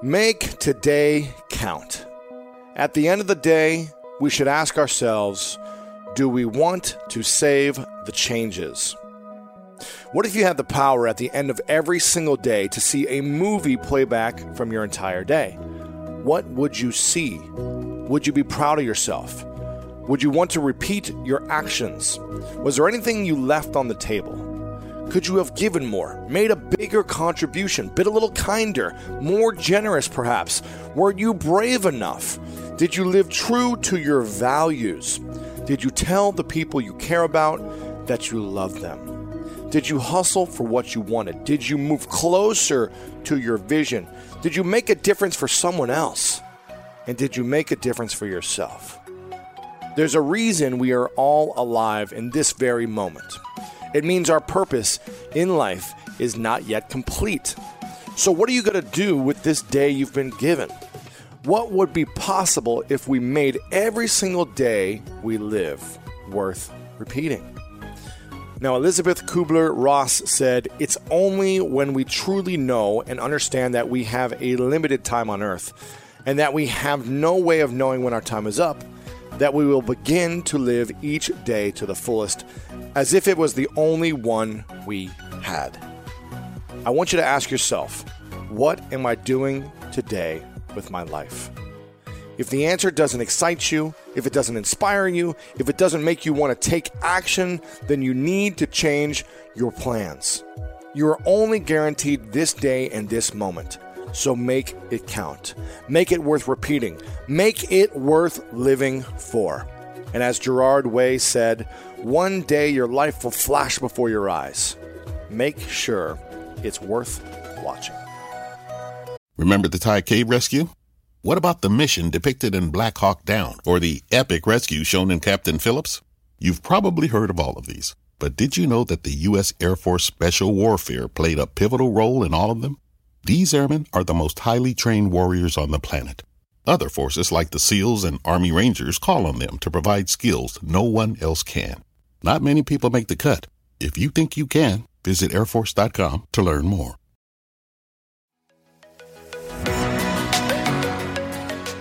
Make today count. At the end of the day, we should ask ourselves do we want to save the changes? What if you had the power at the end of every single day to see a movie playback from your entire day? What would you see? Would you be proud of yourself? Would you want to repeat your actions? Was there anything you left on the table? Could you have given more, made a bigger contribution, been a little kinder, more generous perhaps? Were you brave enough? Did you live true to your values? Did you tell the people you care about that you love them? Did you hustle for what you wanted? Did you move closer to your vision? Did you make a difference for someone else? And did you make a difference for yourself? There's a reason we are all alive in this very moment. It means our purpose in life is not yet complete. So, what are you going to do with this day you've been given? What would be possible if we made every single day we live worth repeating? Now, Elisabeth Kubler Ross said, It's only when we truly know and understand that we have a limited time on earth and that we have no way of knowing when our time is up that we will begin to live each day to the fullest as if it was the only one we had. I want you to ask yourself, What am I doing today with my life? If the answer doesn't excite you, if it doesn't inspire you, if it doesn't make you want to take action, then you need to change your plans. You are only guaranteed this day and this moment. So make it count. Make it worth repeating. Make it worth living for. And as Gerard Way said, one day your life will flash before your eyes. Make sure it's worth watching. Remember the Thai cave rescue? What about the mission depicted in Black Hawk Down or the epic rescue shown in Captain Phillips? You've probably heard of all of these, but did you know that the U.S. Air Force Special Warfare played a pivotal role in all of them? These airmen are the most highly trained warriors on the planet. Other forces like the SEALs and Army Rangers call on them to provide skills no one else can. Not many people make the cut. If you think you can, visit airforce.com to learn more.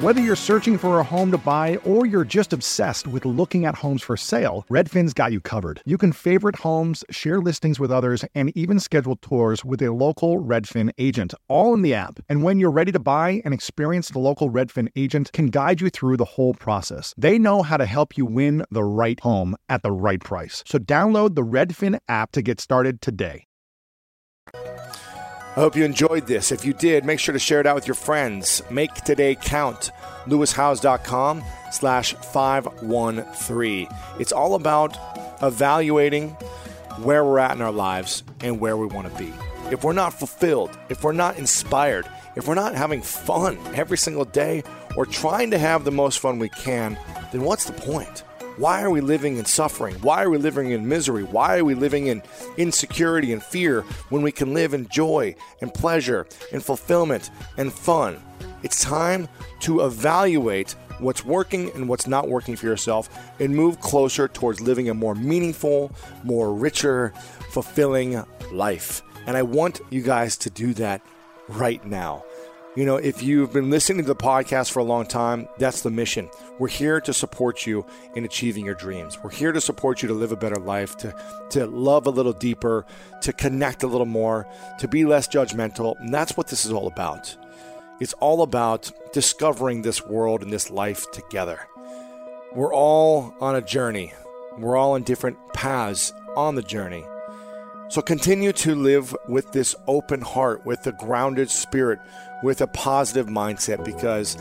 Whether you're searching for a home to buy or you're just obsessed with looking at homes for sale, Redfin's got you covered. You can favorite homes, share listings with others, and even schedule tours with a local Redfin agent, all in the app. And when you're ready to buy, an experienced local Redfin agent can guide you through the whole process. They know how to help you win the right home at the right price. So download the Redfin app to get started today. I hope you enjoyed this. If you did, make sure to share it out with your friends. Make today count. LewisHowes.com slash 513. It's all about evaluating where we're at in our lives and where we want to be. If we're not fulfilled, if we're not inspired, if we're not having fun every single day or trying to have the most fun we can, then what's the point? Why are we living in suffering? Why are we living in misery? Why are we living in insecurity and fear when we can live in joy and pleasure and fulfillment and fun? It's time to evaluate what's working and what's not working for yourself and move closer towards living a more meaningful, more richer, fulfilling life. And I want you guys to do that right now. You know, if you've been listening to the podcast for a long time, that's the mission. We're here to support you in achieving your dreams. We're here to support you to live a better life, to, to love a little deeper, to connect a little more, to be less judgmental. And that's what this is all about. It's all about discovering this world and this life together. We're all on a journey, we're all on different paths on the journey. So continue to live with this open heart, with a grounded spirit, with a positive mindset, because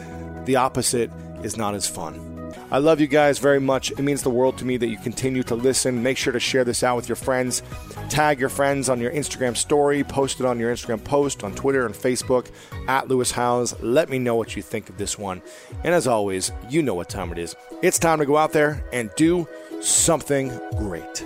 the opposite is not as fun. I love you guys very much. It means the world to me that you continue to listen. Make sure to share this out with your friends. Tag your friends on your Instagram story. Post it on your Instagram post, on Twitter and Facebook at Lewis Howes. Let me know what you think of this one. And as always, you know what time it is. It's time to go out there and do something great.